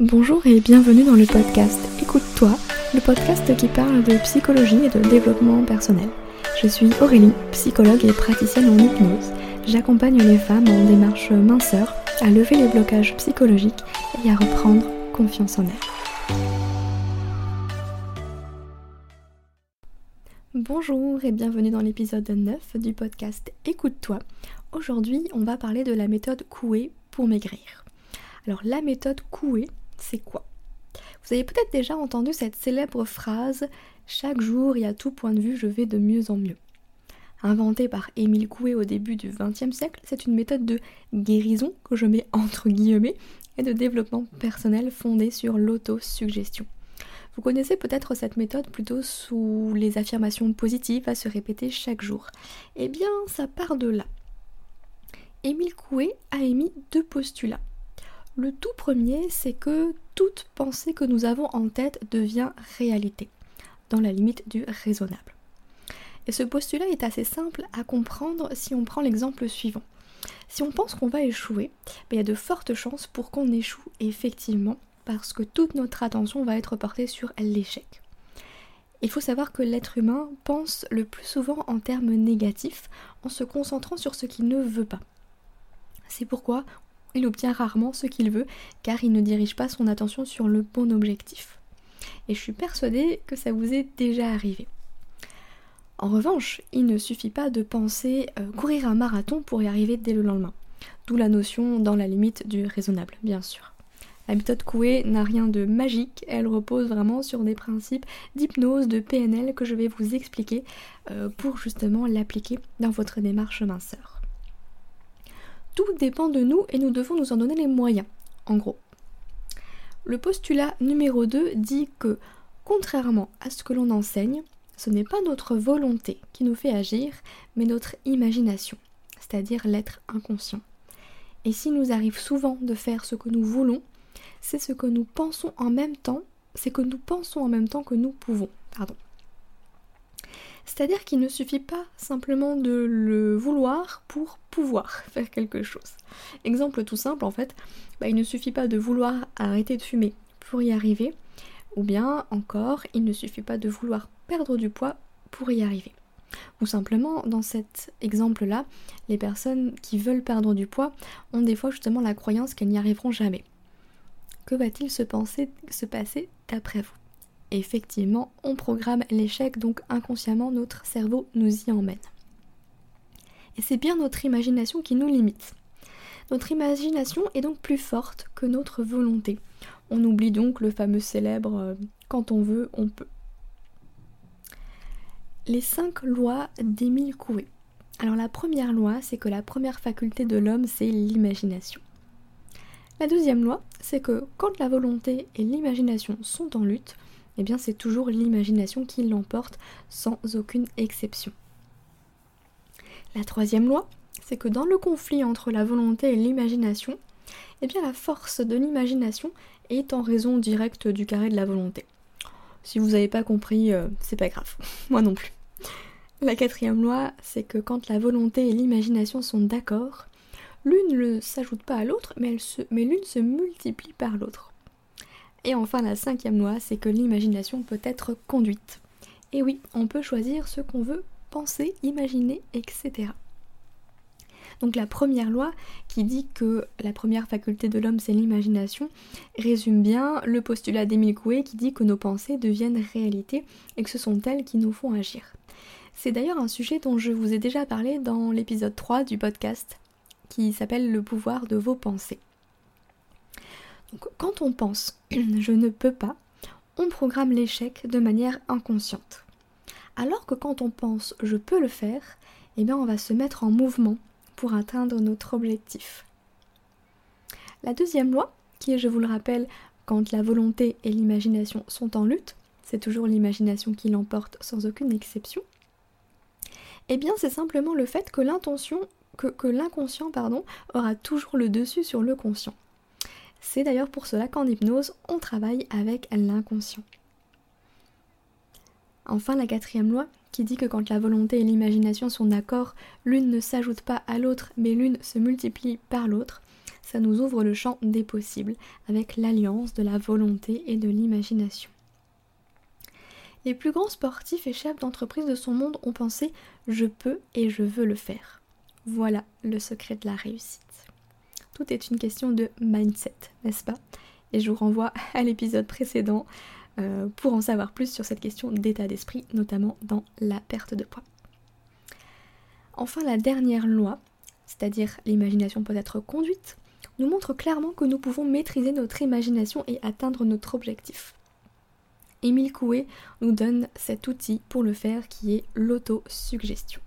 Bonjour et bienvenue dans le podcast Écoute-toi, le podcast qui parle de psychologie et de développement personnel. Je suis Aurélie, psychologue et praticienne en hypnose. J'accompagne les femmes en démarche minceur à lever les blocages psychologiques et à reprendre confiance en elles. Bonjour et bienvenue dans l'épisode 9 du podcast Écoute-toi. Aujourd'hui, on va parler de la méthode Coué pour maigrir. Alors la méthode Coué, c'est quoi? Vous avez peut-être déjà entendu cette célèbre phrase Chaque jour et à tout point de vue, je vais de mieux en mieux. Inventée par Émile Coué au début du XXe siècle, c'est une méthode de guérison que je mets entre guillemets et de développement personnel fondée sur l'autosuggestion. Vous connaissez peut-être cette méthode plutôt sous les affirmations positives à se répéter chaque jour. Eh bien, ça part de là. Émile Coué a émis deux postulats. Le tout premier, c'est que toute pensée que nous avons en tête devient réalité, dans la limite du raisonnable. Et ce postulat est assez simple à comprendre si on prend l'exemple suivant. Si on pense qu'on va échouer, ben, il y a de fortes chances pour qu'on échoue effectivement, parce que toute notre attention va être portée sur l'échec. Il faut savoir que l'être humain pense le plus souvent en termes négatifs, en se concentrant sur ce qu'il ne veut pas. C'est pourquoi il obtient rarement ce qu'il veut car il ne dirige pas son attention sur le bon objectif. Et je suis persuadée que ça vous est déjà arrivé. En revanche, il ne suffit pas de penser euh, courir un marathon pour y arriver dès le lendemain. D'où la notion dans la limite du raisonnable, bien sûr. La méthode Coué n'a rien de magique, elle repose vraiment sur des principes d'hypnose, de PNL que je vais vous expliquer euh, pour justement l'appliquer dans votre démarche minceur. Tout dépend de nous et nous devons nous en donner les moyens, en gros. Le postulat numéro 2 dit que, contrairement à ce que l'on enseigne, ce n'est pas notre volonté qui nous fait agir, mais notre imagination, c'est-à-dire l'être inconscient. Et s'il nous arrive souvent de faire ce que nous voulons, c'est ce que nous pensons en même temps, c'est que nous pensons en même temps que nous pouvons. Pardon. C'est-à-dire qu'il ne suffit pas simplement de le vouloir pour pouvoir faire quelque chose. Exemple tout simple en fait, bah, il ne suffit pas de vouloir arrêter de fumer pour y arriver, ou bien encore, il ne suffit pas de vouloir perdre du poids pour y arriver. Ou simplement, dans cet exemple-là, les personnes qui veulent perdre du poids ont des fois justement la croyance qu'elles n'y arriveront jamais. Que va-t-il se, se passer d'après vous? Effectivement, on programme l'échec, donc inconsciemment, notre cerveau nous y emmène. Et c'est bien notre imagination qui nous limite. Notre imagination est donc plus forte que notre volonté. On oublie donc le fameux célèbre euh, quand on veut, on peut. Les cinq lois d'Émile Coué. Alors la première loi, c'est que la première faculté de l'homme, c'est l'imagination. La deuxième loi, c'est que quand la volonté et l'imagination sont en lutte, eh bien c'est toujours l'imagination qui l'emporte sans aucune exception. La troisième loi, c'est que dans le conflit entre la volonté et l'imagination, eh bien la force de l'imagination est en raison directe du carré de la volonté. Si vous n'avez pas compris, euh, c'est pas grave, moi non plus. La quatrième loi, c'est que quand la volonté et l'imagination sont d'accord, l'une ne s'ajoute pas à l'autre, mais, mais l'une se multiplie par l'autre. Et enfin, la cinquième loi, c'est que l'imagination peut être conduite. Et oui, on peut choisir ce qu'on veut penser, imaginer, etc. Donc la première loi qui dit que la première faculté de l'homme c'est l'imagination résume bien le postulat d'Émile Coué qui dit que nos pensées deviennent réalité et que ce sont elles qui nous font agir. C'est d'ailleurs un sujet dont je vous ai déjà parlé dans l'épisode 3 du podcast qui s'appelle Le pouvoir de vos pensées quand on pense je ne peux pas, on programme l'échec de manière inconsciente. Alors que quand on pense je peux le faire, eh bien on va se mettre en mouvement pour atteindre notre objectif. La deuxième loi, qui est, je vous le rappelle, quand la volonté et l'imagination sont en lutte, c'est toujours l'imagination qui l'emporte sans aucune exception, eh bien c'est simplement le fait que l'inconscient pardon, aura toujours le dessus sur le conscient. C'est d'ailleurs pour cela qu'en hypnose, on travaille avec l'inconscient. Enfin, la quatrième loi, qui dit que quand la volonté et l'imagination sont d'accord, l'une ne s'ajoute pas à l'autre, mais l'une se multiplie par l'autre, ça nous ouvre le champ des possibles, avec l'alliance de la volonté et de l'imagination. Les plus grands sportifs et chefs d'entreprise de son monde ont pensé je peux et je veux le faire. Voilà le secret de la réussite. Tout est une question de mindset, n'est-ce pas? Et je vous renvoie à l'épisode précédent euh, pour en savoir plus sur cette question d'état d'esprit, notamment dans la perte de poids. Enfin, la dernière loi, c'est-à-dire l'imagination peut être conduite, nous montre clairement que nous pouvons maîtriser notre imagination et atteindre notre objectif. Émile Coué nous donne cet outil pour le faire qui est l'autosuggestion.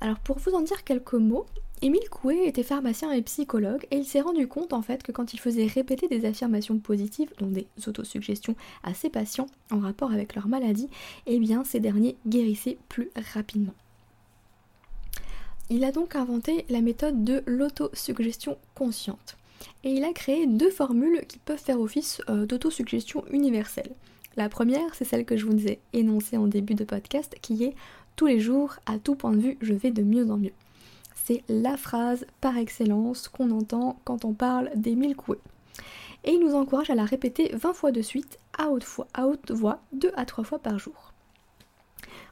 Alors pour vous en dire quelques mots, Émile Coué était pharmacien et psychologue et il s'est rendu compte en fait que quand il faisait répéter des affirmations positives, dont des autosuggestions à ses patients en rapport avec leur maladie, eh bien ces derniers guérissaient plus rapidement. Il a donc inventé la méthode de l'autosuggestion consciente. Et il a créé deux formules qui peuvent faire office euh, d'autosuggestion universelle. La première, c'est celle que je vous ai énoncée en début de podcast, qui est tous les jours, à tout point de vue, je vais de mieux en mieux. C'est la phrase par excellence qu'on entend quand on parle des mille coués. Et il nous encourage à la répéter 20 fois de suite, à haute, voix, à haute voix, 2 à 3 fois par jour.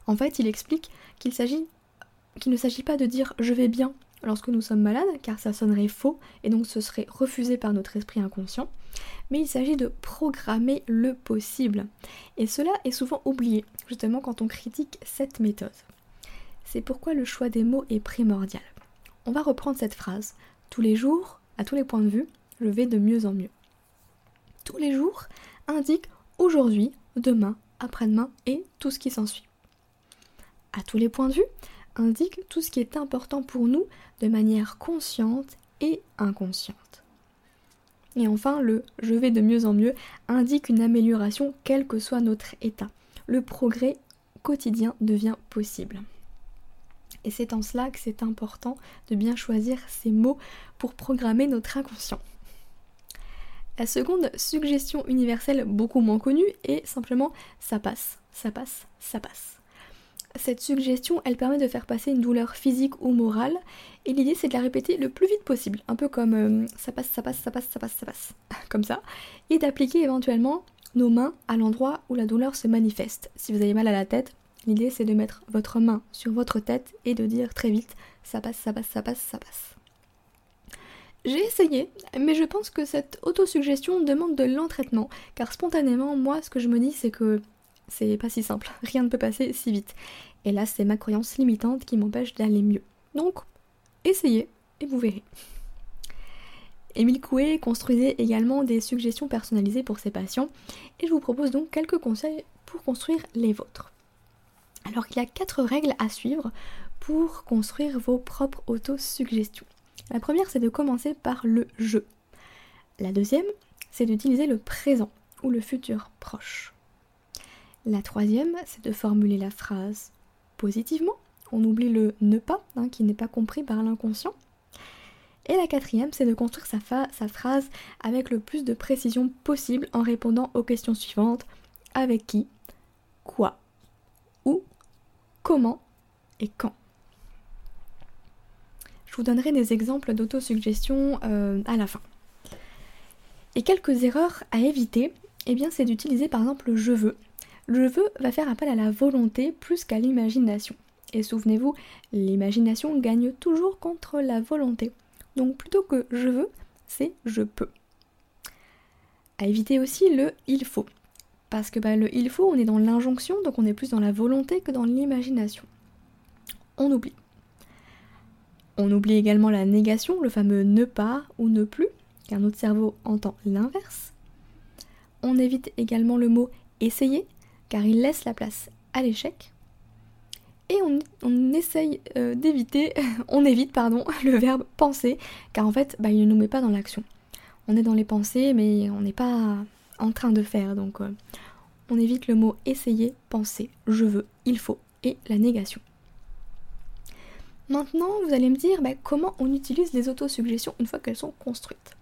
En fait, il explique qu'il ne s'agit pas de dire je vais bien lorsque nous sommes malades, car ça sonnerait faux et donc ce serait refusé par notre esprit inconscient, mais il s'agit de programmer le possible. Et cela est souvent oublié, justement quand on critique cette méthode. C'est pourquoi le choix des mots est primordial. On va reprendre cette phrase. Tous les jours, à tous les points de vue, je vais de mieux en mieux. Tous les jours indique aujourd'hui, demain, après-demain et tout ce qui s'ensuit. À tous les points de vue, indique tout ce qui est important pour nous de manière consciente et inconsciente. Et enfin, le je vais de mieux en mieux indique une amélioration quel que soit notre état. Le progrès quotidien devient possible. Et c'est en cela que c'est important de bien choisir ces mots pour programmer notre inconscient. La seconde suggestion universelle beaucoup moins connue est simplement ça passe, ça passe, ça passe cette suggestion, elle permet de faire passer une douleur physique ou morale, et l'idée c'est de la répéter le plus vite possible, un peu comme euh, ça passe, ça passe, ça passe, ça passe, ça passe, comme ça, et d'appliquer éventuellement nos mains à l'endroit où la douleur se manifeste. Si vous avez mal à la tête, l'idée c'est de mettre votre main sur votre tête et de dire très vite ça passe, ça passe, ça passe, ça passe. J'ai essayé, mais je pense que cette autosuggestion demande de l'entraînement, car spontanément, moi, ce que je me dis, c'est que c'est pas si simple, rien ne peut passer si vite. Et là, c'est ma croyance limitante qui m'empêche d'aller mieux. Donc, essayez et vous verrez. Émile Coué construisait également des suggestions personnalisées pour ses patients et je vous propose donc quelques conseils pour construire les vôtres. Alors il y a quatre règles à suivre pour construire vos propres autosuggestions. La première, c'est de commencer par le je. La deuxième, c'est d'utiliser le présent ou le futur proche. La troisième, c'est de formuler la phrase positivement. On oublie le ne pas, hein, qui n'est pas compris par l'inconscient. Et la quatrième, c'est de construire sa, phrase avec le plus de précision possible en répondant aux questions suivantes. Avec qui? Quoi? Comment Et quand Je vous donnerai des exemples d'autosuggestion euh, à la fin. Et quelques erreurs à éviter, eh bien c'est d'utiliser par exemple le je veux le veux va faire appel à la volonté plus qu'à l'imagination. Et souvenez-vous, l'imagination gagne toujours contre la volonté. Donc plutôt que je veux, c'est je peux. À éviter aussi le il faut. Parce que bah, le il faut, on est dans l'injonction, donc on est plus dans la volonté que dans l'imagination. On oublie. On oublie également la négation, le fameux ne pas ou ne plus, car notre cerveau entend l'inverse. On évite également le mot essayer, car il laisse la place à l'échec. Et on, essaye euh, d'éviter, on évite pardon, le verbe penser, car en fait, bah, il ne nous met pas dans l'action. On est dans les pensées, mais on n'est pas en train de faire, donc euh, on évite le mot essayer, penser, je veux, il faut, et la négation. Maintenant, vous allez me dire bah, comment on utilise les autosuggestions une fois qu'elles sont construites?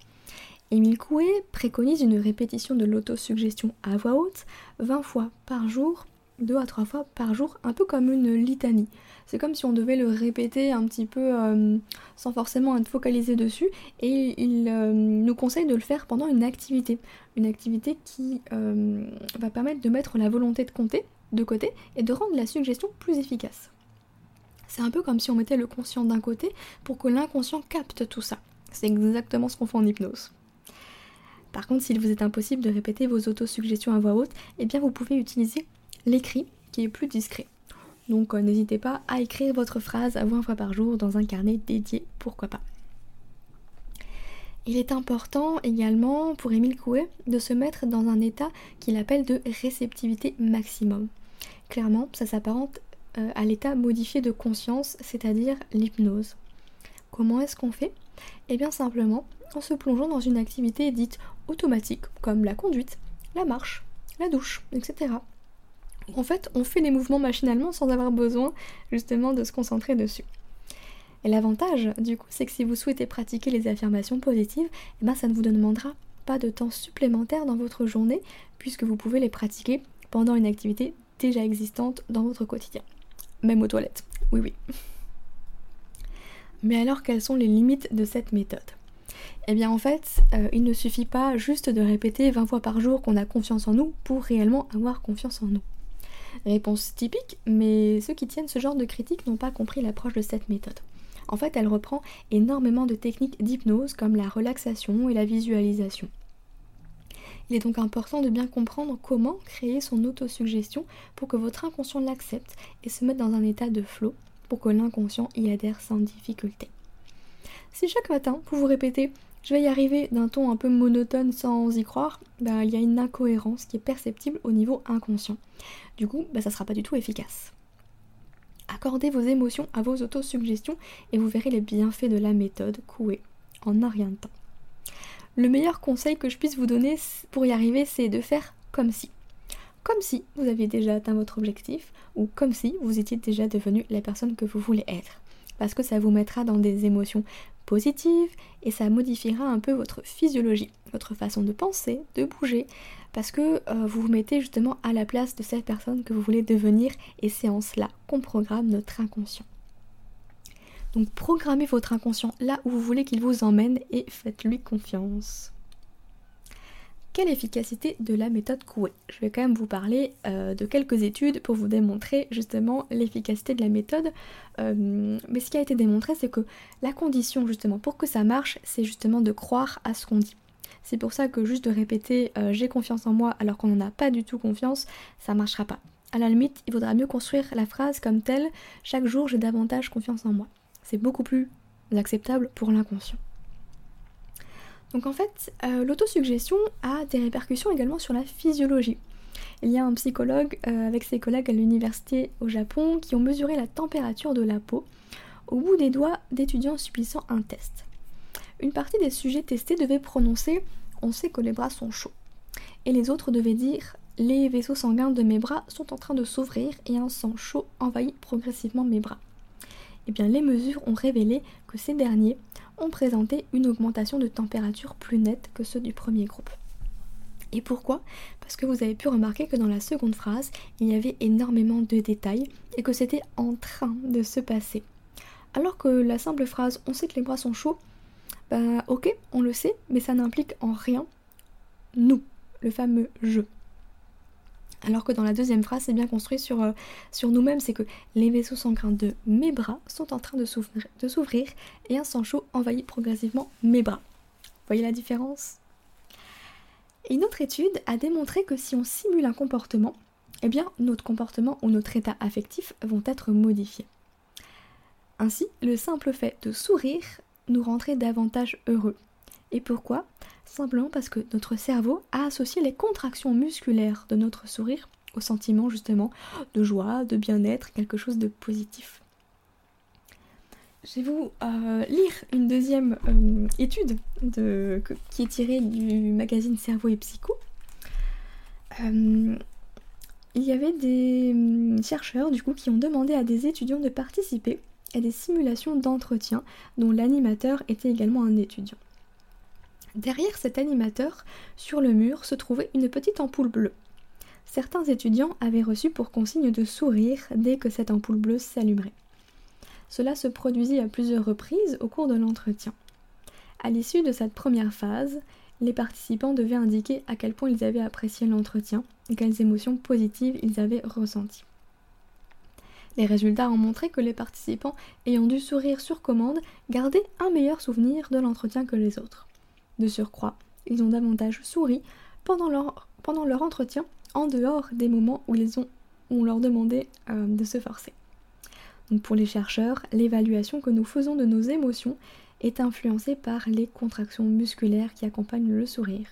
Émile Coué préconise une répétition de l'autosuggestion à voix haute 20 fois par jour deux à trois fois par jour, un peu comme une litanie. C'est comme si on devait le répéter un petit peu euh, sans forcément être focalisé dessus. Et il euh, nous conseille de le faire pendant une activité. Une activité qui euh, va permettre de mettre la volonté de compter de côté et de rendre la suggestion plus efficace. C'est un peu comme si on mettait le conscient d'un côté pour que l'inconscient capte tout ça. C'est exactement ce qu'on fait en hypnose. Par contre, s'il vous est impossible de répéter vos autosuggestions à voix haute, eh bien vous pouvez utiliser l'écrit qui est plus discret. Donc euh, n'hésitez pas à écrire votre phrase 20 fois par jour dans un carnet dédié, pourquoi pas. Il est important également pour Émile Coué de se mettre dans un état qu'il appelle de réceptivité maximum. Clairement, ça s'apparente euh, à l'état modifié de conscience, c'est-à-dire l'hypnose. Comment est-ce qu'on fait? Eh bien simplement en se plongeant dans une activité dite automatique, comme la conduite, la marche, la douche, etc. En fait, on fait les mouvements machinalement sans avoir besoin justement de se concentrer dessus. Et l'avantage, du coup, c'est que si vous souhaitez pratiquer les affirmations positives, eh ben, ça ne vous demandera pas de temps supplémentaire dans votre journée, puisque vous pouvez les pratiquer pendant une activité déjà existante dans votre quotidien. Même aux toilettes. Oui, oui. Mais alors, quelles sont les limites de cette méthode? Eh bien en fait, euh, il ne suffit pas juste de répéter 20 fois par jour qu'on a confiance en nous pour réellement avoir confiance en nous. Réponse typique, mais ceux qui tiennent ce genre de critique n'ont pas compris l'approche de cette méthode. En fait, elle reprend énormément de techniques d'hypnose comme la relaxation et la visualisation. Il est donc important de bien comprendre comment créer son autosuggestion pour que votre inconscient l'accepte et se mette dans un état de flow pour que l'inconscient y adhère sans difficulté. Si chaque matin vous vous répétez je vais y arriver d'un ton un peu monotone sans y croire, bah, il y a une incohérence qui est perceptible au niveau inconscient. Du coup, bah, ça ne sera pas du tout efficace. Accordez vos émotions à vos autosuggestions et vous verrez les bienfaits de la méthode Coué en un rien de temps. Le meilleur conseil que je puisse vous donner pour y arriver, c'est de faire comme si. Comme si vous aviez déjà atteint votre objectif ou comme si vous étiez déjà devenu la personne que vous voulez être. Parce que ça vous mettra dans des émotions positive et ça modifiera un peu votre physiologie, votre façon de penser, de bouger, parce que euh, vous vous mettez justement à la place de cette personne que vous voulez devenir et c'est en cela qu'on programme notre inconscient. Donc programmez votre inconscient là où vous voulez qu'il vous emmène et faites-lui confiance. Quelle efficacité de la méthode Coué Je vais quand même vous parler euh, de quelques études pour vous démontrer justement l'efficacité de la méthode. Euh, mais ce qui a été démontré, c'est que la condition justement pour que ça marche, c'est justement de croire à ce qu'on dit. C'est pour ça que juste de répéter euh, j'ai confiance en moi alors qu'on n'en a pas du tout confiance, ça ne marchera pas. À la limite, il vaudra mieux construire la phrase comme telle chaque jour j'ai davantage confiance en moi. C'est beaucoup plus acceptable pour l'inconscient. Donc en fait, euh, l'autosuggestion a des répercussions également sur la physiologie. Il y a un psychologue euh, avec ses collègues à l'université au Japon qui ont mesuré la température de la peau au bout des doigts d'étudiants subissant un test. Une partie des sujets testés devait prononcer On sait que les bras sont chauds. Et les autres devaient dire Les vaisseaux sanguins de mes bras sont en train de s'ouvrir et un sang chaud envahit progressivement mes bras. Eh bien, les mesures ont révélé que ces derniers ont présenté une augmentation de température plus nette que ceux du premier groupe. Et pourquoi? Parce que vous avez pu remarquer que dans la seconde phrase, il y avait énormément de détails et que c'était en train de se passer. Alors que la simple phrase on sait que les bras sont chauds, bah ok, on le sait, mais ça n'implique en rien nous, le fameux je. Alors que dans la deuxième phrase, c'est bien construit sur, euh, sur nous-mêmes, c'est que les vaisseaux sanguins de mes bras sont en train de s'ouvrir et un sang chaud envahit progressivement mes bras. Voyez la différence? Une autre étude a démontré que si on simule un comportement, eh bien notre comportement ou notre état affectif vont être modifiés. Ainsi, le simple fait de sourire nous rendrait davantage heureux. Et pourquoi? Simplement parce que notre cerveau a associé les contractions musculaires de notre sourire au sentiment justement de joie, de bien-être, quelque chose de positif. Je vais vous euh, lire une deuxième euh, étude qui est tirée du magazine Cerveau et Psycho. Euh, il y avait des hum, chercheurs du coup qui ont demandé à des étudiants de participer à des simulations d'entretien dont l'animateur était également un étudiant. Derrière cet animateur, sur le mur, se trouvait une petite ampoule bleue. certains étudiants avaient reçu pour consigne de sourire dès que cette ampoule bleue s'allumerait. Cela se produisit à plusieurs reprises au cours de l'entretien. À l'issue de cette première phase, les participants devaient indiquer à quel point ils avaient apprécié l'entretien et quelles émotions positives ils avaient ressenties. Les résultats ont montré que les participants ayant dû sourire sur commande gardaient un meilleur souvenir de l'entretien que les autres. De surcroît, ils ont davantage souri pendant leur, entretien en dehors des moments où, ils ont, on leur demandait euh, de se forcer. Pour les chercheurs, l'évaluation que nous faisons de nos émotions est influencée par les contractions musculaires qui accompagnent le sourire.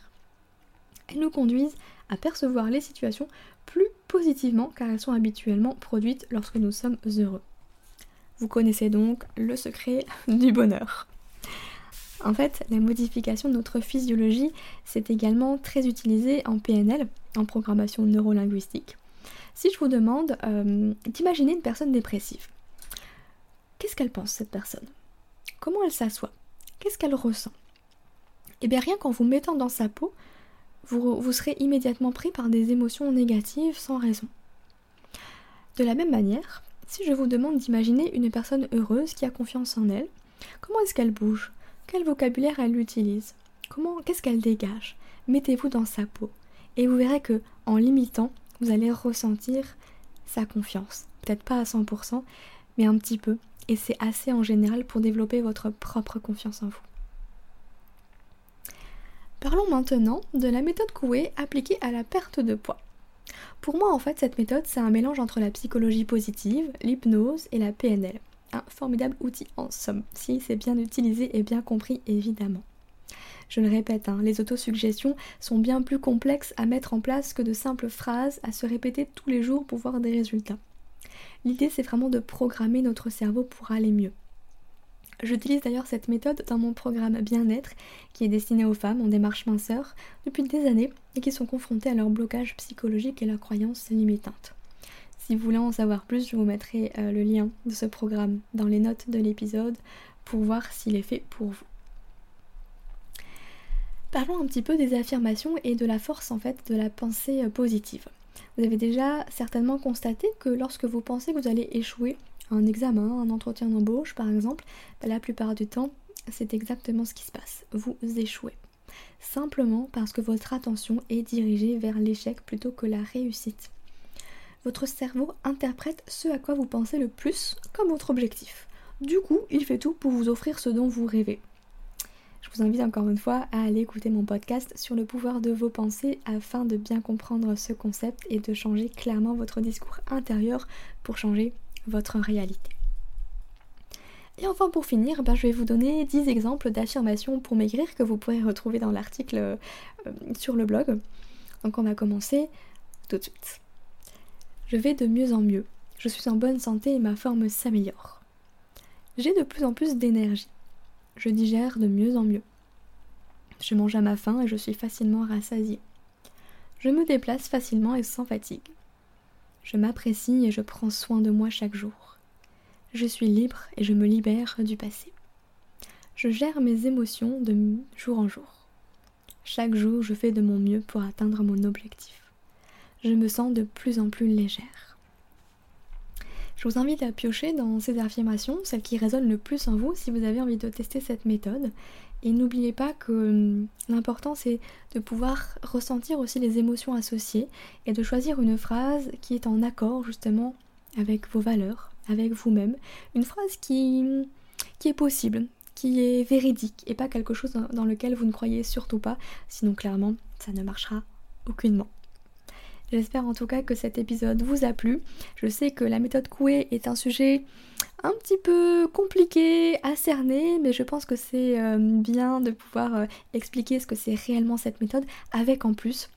Elles nous conduisent à percevoir les situations plus positivement car elles sont habituellement produites lorsque nous sommes heureux. Vous connaissez donc le secret du bonheur. En fait, la modification de notre physiologie, c'est également très utilisé en PNL, en programmation neurolinguistique. Si je vous demande euh, d'imaginer une personne dépressive, qu'est-ce qu'elle pense cette personne? Comment elle s'assoit? Qu'est-ce qu'elle ressent? Eh bien rien qu'en vous mettant dans sa peau, vous, vous serez immédiatement pris par des émotions négatives sans raison. De la même manière, si je vous demande d'imaginer une personne heureuse qui a confiance en elle, comment est-ce qu'elle bouge? Quel vocabulaire elle utilise? Comment qu'est-ce qu'elle dégage? Mettez-vous dans sa peau et vous verrez que en l'imitant, vous allez ressentir sa confiance. Peut-être pas à 100%, mais un petit peu. Et c'est assez en général pour développer votre propre confiance en vous. Parlons maintenant de la méthode Coué appliquée à la perte de poids. Pour moi, en fait, cette méthode, c'est un mélange entre la psychologie positive, l'hypnose et la PNL. Un formidable outil en somme, si c'est bien utilisé et bien compris, évidemment. Je le répète, hein, les autosuggestions sont bien plus complexes à mettre en place que de simples phrases à se répéter tous les jours pour voir des résultats. L'idée, c'est vraiment de programmer notre cerveau pour aller mieux. J'utilise d'ailleurs cette méthode dans mon programme Bien-être qui est destiné aux femmes en démarche minceur depuis des années et qui sont confrontées à leur blocage psychologique et leurs croyances limitantes. Si vous voulez en savoir plus, je vous mettrai euh, le lien de ce programme dans les notes de l'épisode pour voir s'il est fait pour vous. Parlons un petit peu des affirmations et de la force en fait de la pensée euh, positive. Vous avez déjà certainement constaté que lorsque vous pensez que vous allez échouer, un examen, un entretien d'embauche par exemple, bah, la plupart du temps, c'est exactement ce qui se passe. Vous échouez. Simplement parce que votre attention est dirigée vers l'échec plutôt que la réussite. Votre cerveau interprète ce à quoi vous pensez le plus comme votre objectif. Du coup, il fait tout pour vous offrir ce dont vous rêvez. Je vous invite encore une fois à aller écouter mon podcast sur le pouvoir de vos pensées afin de bien comprendre ce concept et de changer clairement votre discours intérieur pour changer votre réalité. Et enfin pour finir, ben, je vais vous donner 10 exemples d'affirmations pour maigrir que vous pourrez retrouver dans l'article euh, sur le blog. Donc on va commencer tout de suite. Je vais de mieux en mieux. Je suis en bonne santé et ma forme s'améliore. J'ai de plus en plus d'énergie. Je digère de mieux en mieux. Je mange à ma faim et je suis facilement rassasiée. Je me déplace facilement et sans fatigue. Je m'apprécie et je prends soin de moi chaque jour. Je suis libre et je me libère du passé. Je gère mes émotions de jour en jour. Chaque jour, je fais de mon mieux pour atteindre mon objectif. Je me sens de plus en plus légère. Je vous invite à piocher dans ces affirmations, celles qui résonnent le plus en vous si vous avez envie de tester cette méthode et n'oubliez pas que hum, l'important c'est de pouvoir ressentir aussi les émotions associées et de choisir une phrase qui est en accord justement avec vos valeurs, avec vous-même. Une phrase qui, qui est possible, qui est véridique et pas quelque chose dans lequel vous ne croyez surtout pas, sinon clairement ça ne marchera aucunement. J'espère en tout cas que cet épisode vous a plu. Je sais que la méthode Coué est un sujet un petit peu compliqué à cerner, mais je pense que c'est euh, bien de pouvoir euh, expliquer ce que c'est réellement cette méthode avec en plus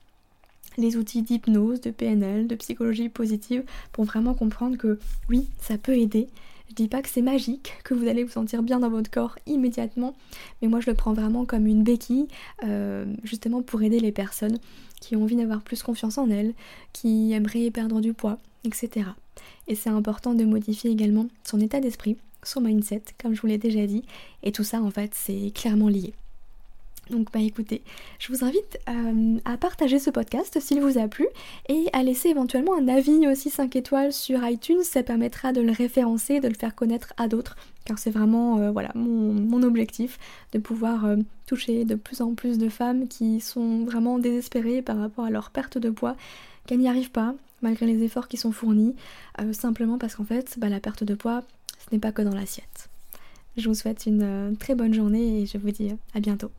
les outils d'hypnose, de PNL, de psychologie positive pour vraiment comprendre que oui, ça peut aider. Je dis pas que c'est magique, que vous allez vous sentir bien dans votre corps immédiatement, mais moi je le prends vraiment comme une béquille, euh, justement pour aider les personnes qui ont envie d'avoir plus confiance en elles, qui aimeraient perdre du poids, etc. Et c'est important de modifier également son état d'esprit, son mindset, comme je vous l'ai déjà dit, et tout ça en fait c'est clairement lié. Donc bah écoutez, je vous invite euh, à partager ce podcast s'il vous a plu et à laisser éventuellement un avis aussi 5 étoiles sur iTunes, ça permettra de le référencer, de le faire connaître à d'autres, car c'est vraiment euh, voilà mon, objectif de pouvoir euh, toucher de plus en plus de femmes qui sont vraiment désespérées par rapport à leur perte de poids, qu'elles n'y arrivent pas malgré les efforts qui sont fournis, simplement parce qu'en fait bah, la perte de poids ce n'est pas que dans l'assiette. Je vous souhaite une très bonne journée et je vous dis à bientôt.